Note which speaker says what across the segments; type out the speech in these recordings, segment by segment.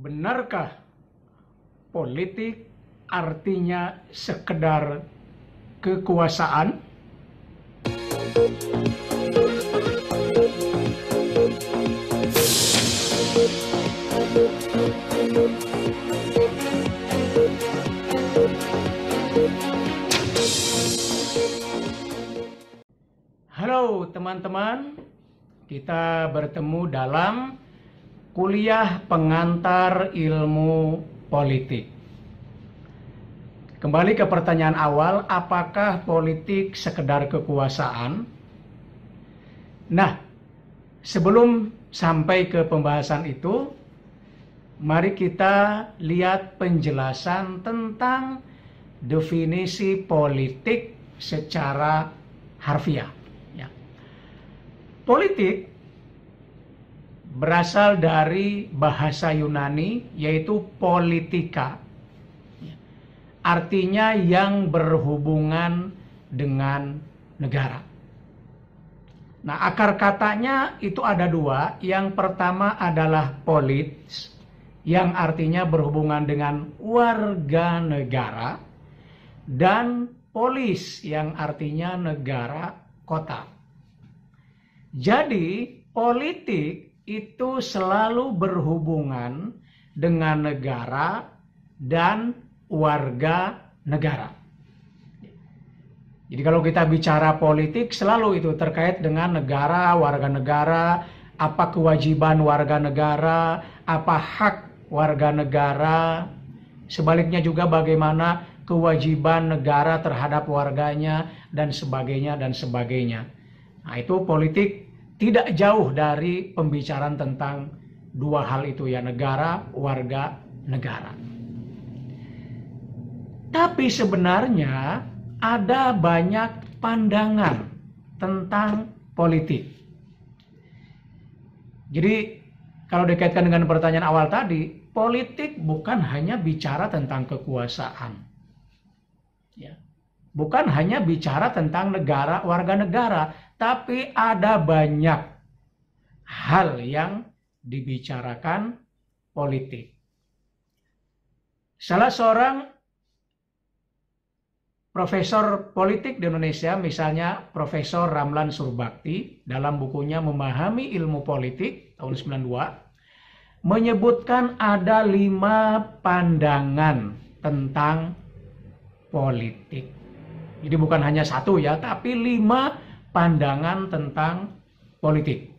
Speaker 1: Benarkah politik artinya sekedar kekuasaan? Halo teman-teman, kita bertemu dalam kuliah pengantar ilmu politik. Kembali ke pertanyaan awal, apakah politik sekedar kekuasaan? Nah, sebelum sampai ke pembahasan itu, mari kita lihat penjelasan tentang definisi politik secara harfiah. Ya. Politik berasal dari bahasa Yunani yaitu politika. Ya. Artinya yang berhubungan dengan negara. Nah, akar katanya itu ada dua. Yang pertama adalah polis, yang artinya berhubungan dengan warga negara, dan polis yang artinya negara kota. Jadi, politik itu selalu berhubungan dengan negara dan warga negara. Jadi kalau kita bicara politik selalu itu terkait dengan negara, warga negara, apa kewajiban warga negara, apa hak warga negara, sebaliknya juga bagaimana kewajiban negara terhadap warganya dan sebagainya dan sebagainya. Nah, itu politik tidak jauh dari pembicaraan tentang dua hal itu ya, negara, warga, negara. Tapi sebenarnya ada banyak pandangan tentang politik. Jadi kalau dikaitkan dengan pertanyaan awal tadi, politik bukan hanya bicara tentang kekuasaan Ya. Bukan hanya bicara tentang negara, warga negara, tapi ada banyak hal yang dibicarakan politik. Salah seorang profesor politik di Indonesia, misalnya Profesor Ramlan Surbakti, dalam bukunya Memahami Ilmu Politik tahun 92, menyebutkan ada lima pandangan tentang politik. Jadi bukan hanya satu ya, tapi lima pandangan tentang politik.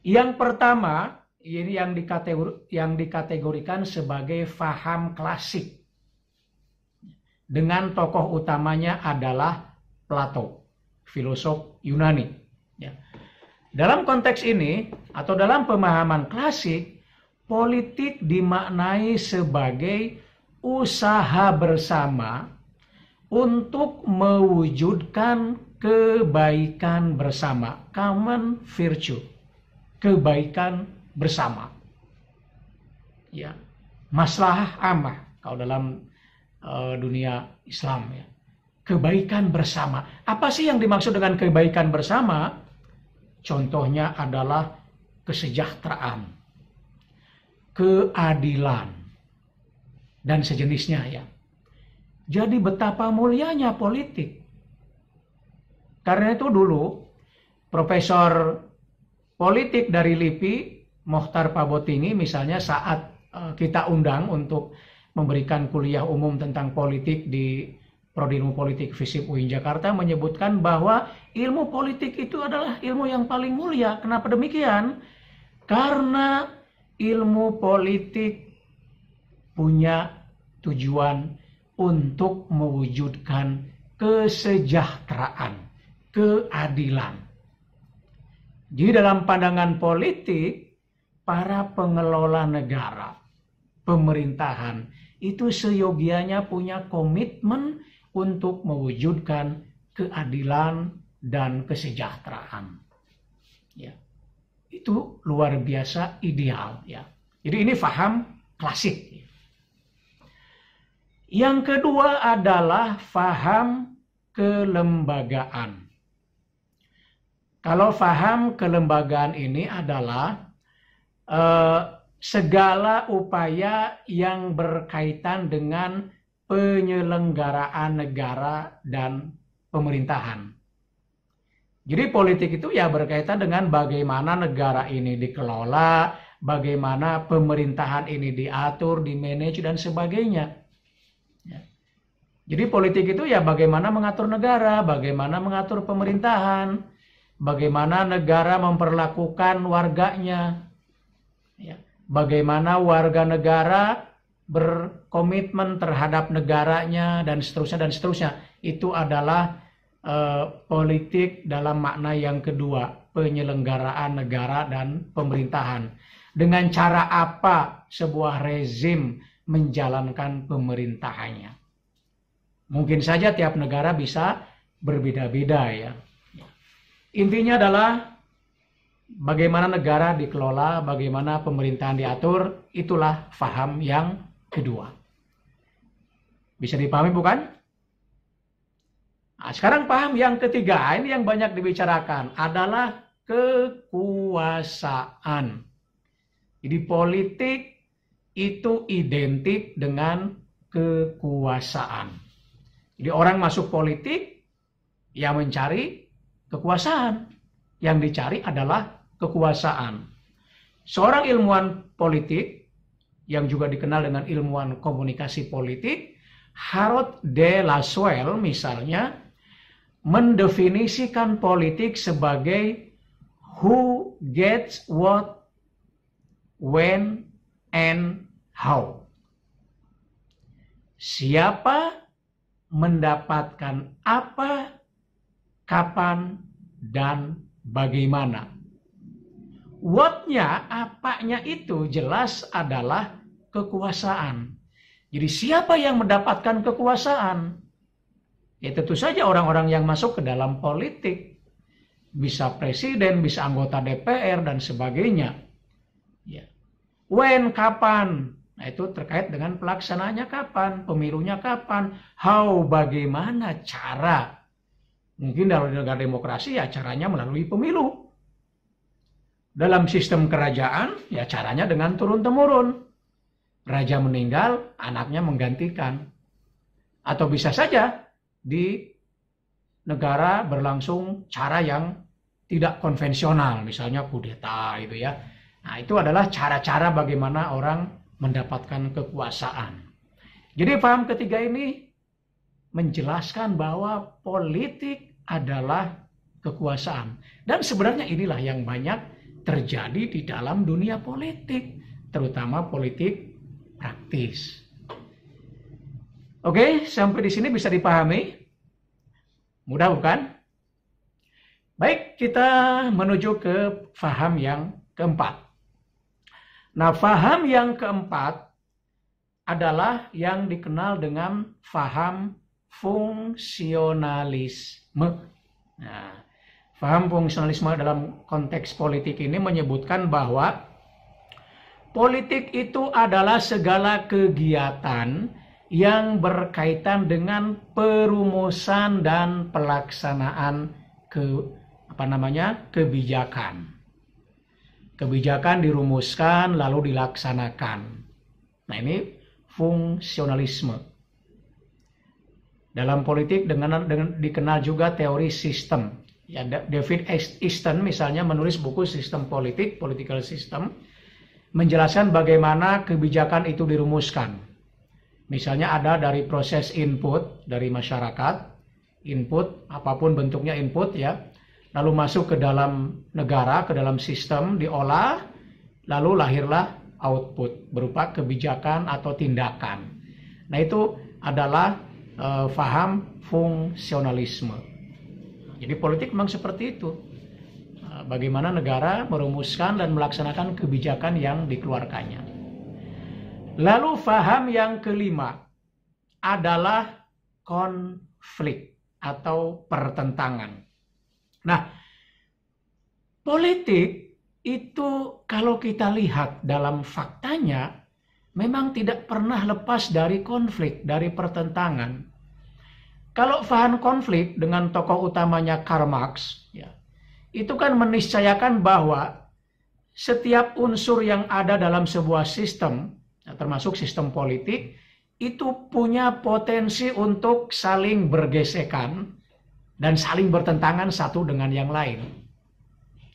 Speaker 1: Yang pertama, ini yang, dikategor, yang dikategorikan sebagai faham klasik. Dengan tokoh utamanya adalah Plato, filosof Yunani. Ya. Dalam konteks ini, atau dalam pemahaman klasik, politik dimaknai sebagai usaha bersama untuk mewujudkan kebaikan bersama, common virtue, kebaikan bersama. Ya, masalah amah kalau dalam uh, dunia Islam ya. Kebaikan bersama. Apa sih yang dimaksud dengan kebaikan bersama? Contohnya adalah kesejahteraan, keadilan, dan sejenisnya ya. Jadi betapa mulianya politik. Karena itu dulu Profesor politik dari LIPI Mohtar Pabotini misalnya saat uh, kita undang untuk memberikan kuliah umum tentang politik di Prodi Ilmu Politik FISIP UIN Jakarta menyebutkan bahwa ilmu politik itu adalah ilmu yang paling mulia. Kenapa demikian? Karena ilmu politik punya tujuan untuk mewujudkan kesejahteraan, keadilan. Di dalam pandangan politik, para pengelola negara, pemerintahan, itu seyogianya punya komitmen untuk mewujudkan keadilan dan kesejahteraan. Ya. Itu luar biasa ideal ya. Jadi ini faham klasik. Yang kedua adalah faham kelembagaan. Kalau faham kelembagaan ini adalah eh, segala upaya yang berkaitan dengan penyelenggaraan negara dan pemerintahan. Jadi politik itu ya berkaitan dengan bagaimana negara ini dikelola, bagaimana pemerintahan ini diatur, dimanage dan sebagainya. Ya. Jadi politik itu ya bagaimana mengatur negara, bagaimana mengatur pemerintahan, bagaimana negara memperlakukan warganya, ya. bagaimana warga negara berkomitmen terhadap negaranya dan seterusnya dan seterusnya. Itu adalah uh, politik dalam makna yang kedua, penyelenggaraan negara dan pemerintahan. Dengan cara apa sebuah rezim menjalankan pemerintahannya? Mungkin saja tiap negara bisa berbeda-beda ya. Intinya adalah bagaimana negara dikelola, bagaimana pemerintahan diatur, itulah faham yang kedua. Bisa dipahami bukan? Nah, sekarang paham yang ketiga, ini yang banyak dibicarakan adalah kekuasaan. Jadi politik itu identik dengan kekuasaan. Jadi orang masuk politik yang mencari kekuasaan. Yang dicari adalah kekuasaan. Seorang ilmuwan politik yang juga dikenal dengan ilmuwan komunikasi politik, Harold de Laswell misalnya mendefinisikan politik sebagai who gets what, when, and how. Siapa mendapatkan apa, kapan, dan bagaimana. What-nya, apanya itu jelas adalah kekuasaan. Jadi siapa yang mendapatkan kekuasaan? Ya tentu saja orang-orang yang masuk ke dalam politik. Bisa presiden, bisa anggota DPR, dan sebagainya. When, kapan? Nah itu terkait dengan pelaksanaannya kapan, pemilunya kapan, how, bagaimana cara. Mungkin dalam negara demokrasi ya caranya melalui pemilu. Dalam sistem kerajaan ya caranya dengan turun-temurun. Raja meninggal, anaknya menggantikan. Atau bisa saja di negara berlangsung cara yang tidak konvensional, misalnya kudeta itu ya. Nah, itu adalah cara-cara bagaimana orang mendapatkan kekuasaan. Jadi paham ketiga ini menjelaskan bahwa politik adalah kekuasaan. Dan sebenarnya inilah yang banyak terjadi di dalam dunia politik, terutama politik praktis. Oke, sampai di sini bisa dipahami? Mudah bukan? Baik, kita menuju ke faham yang keempat. Nah, faham yang keempat adalah yang dikenal dengan faham fungsionalisme. Nah, faham fungsionalisme dalam konteks politik ini menyebutkan bahwa politik itu adalah segala kegiatan yang berkaitan dengan perumusan dan pelaksanaan ke apa namanya kebijakan. Kebijakan dirumuskan lalu dilaksanakan. Nah ini fungsionalisme. Dalam politik dengan, dengan dikenal juga teori sistem. Ya, David Easton misalnya menulis buku Sistem Politik, Political System, menjelaskan bagaimana kebijakan itu dirumuskan. Misalnya ada dari proses input dari masyarakat, input apa pun bentuknya input ya, lalu masuk ke dalam negara, ke dalam sistem, diolah, lalu lahirlah output berupa kebijakan atau tindakan. Nah itu adalah e, faham fungsionalisme. Jadi politik memang seperti itu. E, bagaimana negara merumuskan dan melaksanakan kebijakan yang dikeluarkannya. Lalu faham yang kelima adalah konflik atau pertentangan. Nah, politik itu kalau kita lihat dalam faktanya memang tidak pernah lepas dari konflik, dari pertentangan. Kalau faham konflik dengan tokoh utamanya Karl Marx, ya, itu kan meniscayakan bahwa setiap unsur yang ada dalam sebuah sistem, termasuk sistem politik, itu punya potensi untuk saling bergesekan dan saling bertentangan satu dengan yang lain.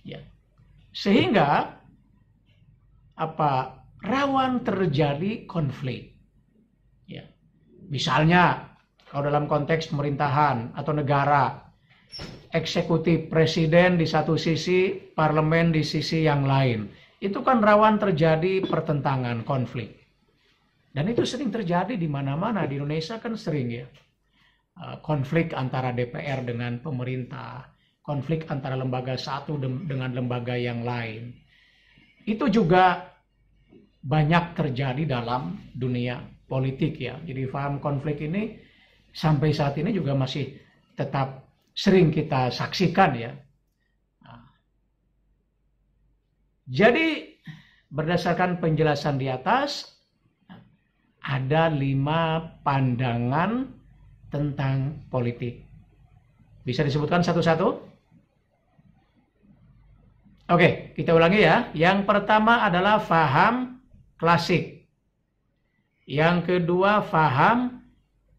Speaker 1: Ya. Sehingga apa rawan terjadi konflik. Ya. Misalnya kalau dalam konteks pemerintahan atau negara, eksekutif presiden di satu sisi, parlemen di sisi yang lain. Itu kan rawan terjadi pertentangan, konflik. Dan itu sering terjadi di mana-mana. Di Indonesia kan sering ya. Eh, konflik antara DPR dengan pemerintah. Konflik antara lembaga satu dengan lembaga yang lain. Itu juga banyak terjadi dalam dunia politik ya. Jadi paham konflik ini sampai saat ini juga masih tetap sering kita saksikan ya. Nah. Jadi berdasarkan penjelasan di atas, ada lima pandangan tentang politik. Bisa disebutkan satu-satu? Oke, kita ulangi ya. Yang pertama adalah faham klasik. Yang kedua faham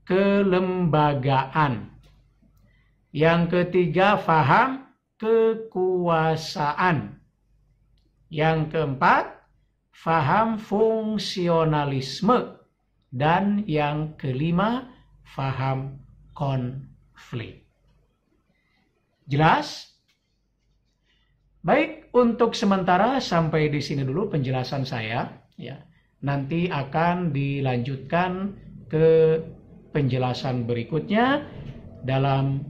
Speaker 1: kelembagaan. Yang ketiga faham kekuasaan. Yang keempat faham fungsionalisme. Dan yang kelima, faham konflik. Jelas? Baik, untuk sementara sampai di sini dulu penjelasan saya. Ya, nanti akan dilanjutkan ke penjelasan berikutnya dalam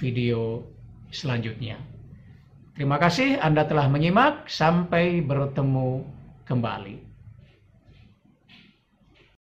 Speaker 1: video selanjutnya. Terima kasih Anda telah menyimak. Sampai bertemu kembali.